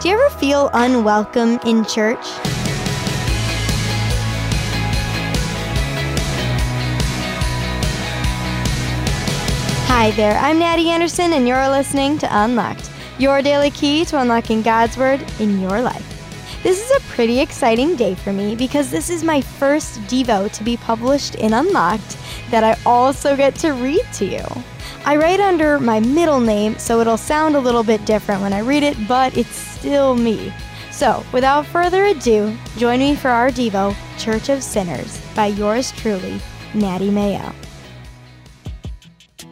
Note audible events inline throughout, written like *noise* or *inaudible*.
Do you ever feel unwelcome in church? Hi there, I'm Natty Anderson, and you're listening to Unlocked, your daily key to unlocking God's Word in your life. This is a pretty exciting day for me because this is my first Devo to be published in Unlocked that I also get to read to you. I write under my middle name, so it'll sound a little bit different when I read it, but it's still me. So, without further ado, join me for our Devo, Church of Sinners, by yours truly, Natty Mayo.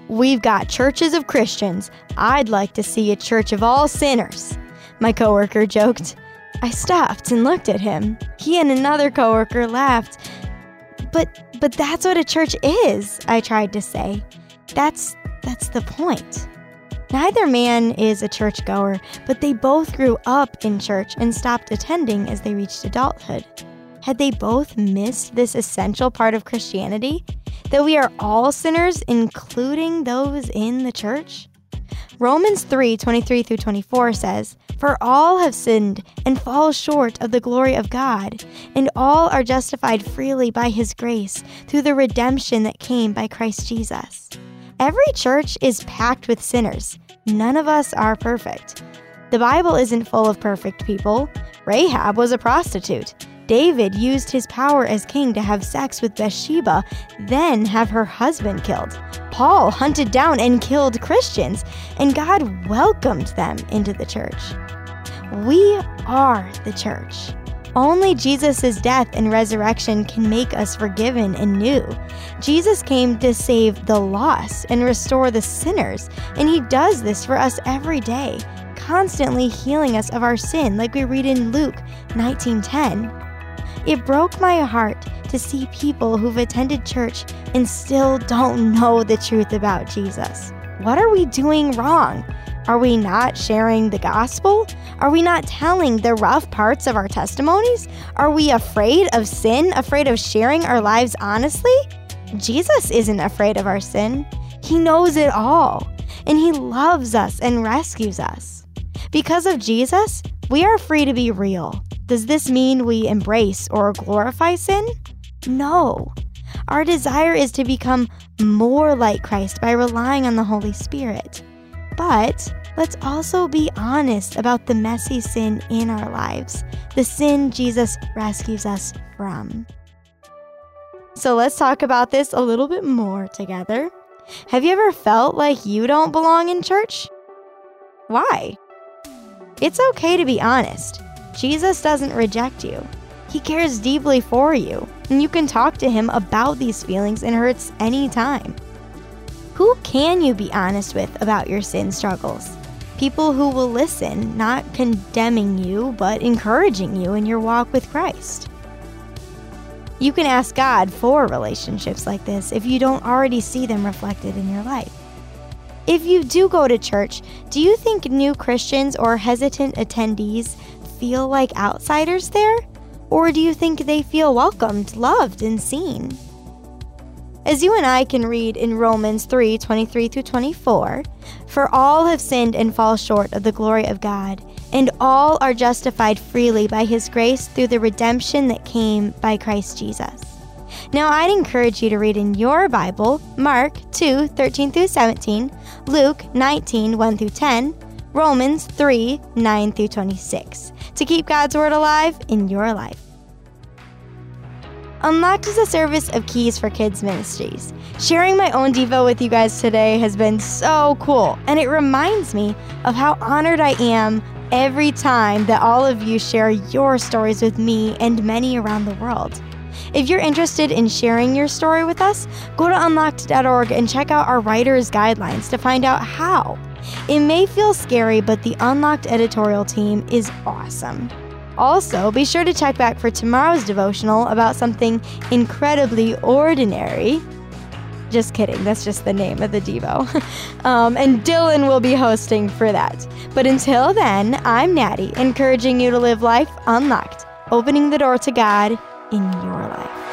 We've got churches of Christians. I'd like to see a church of all sinners. My coworker joked. I stopped and looked at him. He and another coworker laughed. But but that's what a church is, I tried to say. That's that's the point. Neither man is a churchgoer, but they both grew up in church and stopped attending as they reached adulthood. Had they both missed this essential part of Christianity? That we are all sinners, including those in the church? Romans 3 23 through 24 says, For all have sinned and fall short of the glory of God, and all are justified freely by his grace through the redemption that came by Christ Jesus. Every church is packed with sinners. None of us are perfect. The Bible isn't full of perfect people. Rahab was a prostitute. David used his power as king to have sex with Bathsheba, then have her husband killed. Paul hunted down and killed Christians, and God welcomed them into the church. We are the church. Only Jesus' death and resurrection can make us forgiven and new. Jesus came to save the lost and restore the sinners, and he does this for us every day, constantly healing us of our sin, like we read in Luke 19:10. It broke my heart to see people who've attended church and still don't know the truth about Jesus. What are we doing wrong? Are we not sharing the gospel? Are we not telling the rough parts of our testimonies? Are we afraid of sin, afraid of sharing our lives honestly? Jesus isn't afraid of our sin. He knows it all, and He loves us and rescues us. Because of Jesus, we are free to be real. Does this mean we embrace or glorify sin? No. Our desire is to become more like Christ by relying on the Holy Spirit. But let's also be honest about the messy sin in our lives, the sin Jesus rescues us from. So let's talk about this a little bit more together. Have you ever felt like you don't belong in church? Why? It's okay to be honest. Jesus doesn't reject you. He cares deeply for you, and you can talk to him about these feelings and hurts anytime. Who can you be honest with about your sin struggles? People who will listen, not condemning you, but encouraging you in your walk with Christ. You can ask God for relationships like this if you don't already see them reflected in your life. If you do go to church, do you think new Christians or hesitant attendees feel like outsiders there? Or do you think they feel welcomed, loved, and seen? As you and I can read in Romans 3 23 through 24, for all have sinned and fall short of the glory of God, and all are justified freely by his grace through the redemption that came by Christ Jesus. Now, I'd encourage you to read in your Bible Mark 2 13 through 17, Luke 19 1 through 10, Romans 3 9 through 26 to keep God's Word alive in your life. Unlocked is a service of Keys for Kids Ministries. Sharing my own Devo with you guys today has been so cool, and it reminds me of how honored I am every time that all of you share your stories with me and many around the world. If you're interested in sharing your story with us, go to unlocked.org and check out our writer's guidelines to find out how. It may feel scary, but the Unlocked editorial team is awesome. Also, be sure to check back for tomorrow's devotional about something incredibly ordinary. Just kidding, that's just the name of the Devo. *laughs* um, and Dylan will be hosting for that. But until then, I'm Natty, encouraging you to live life unlocked, opening the door to God in your life.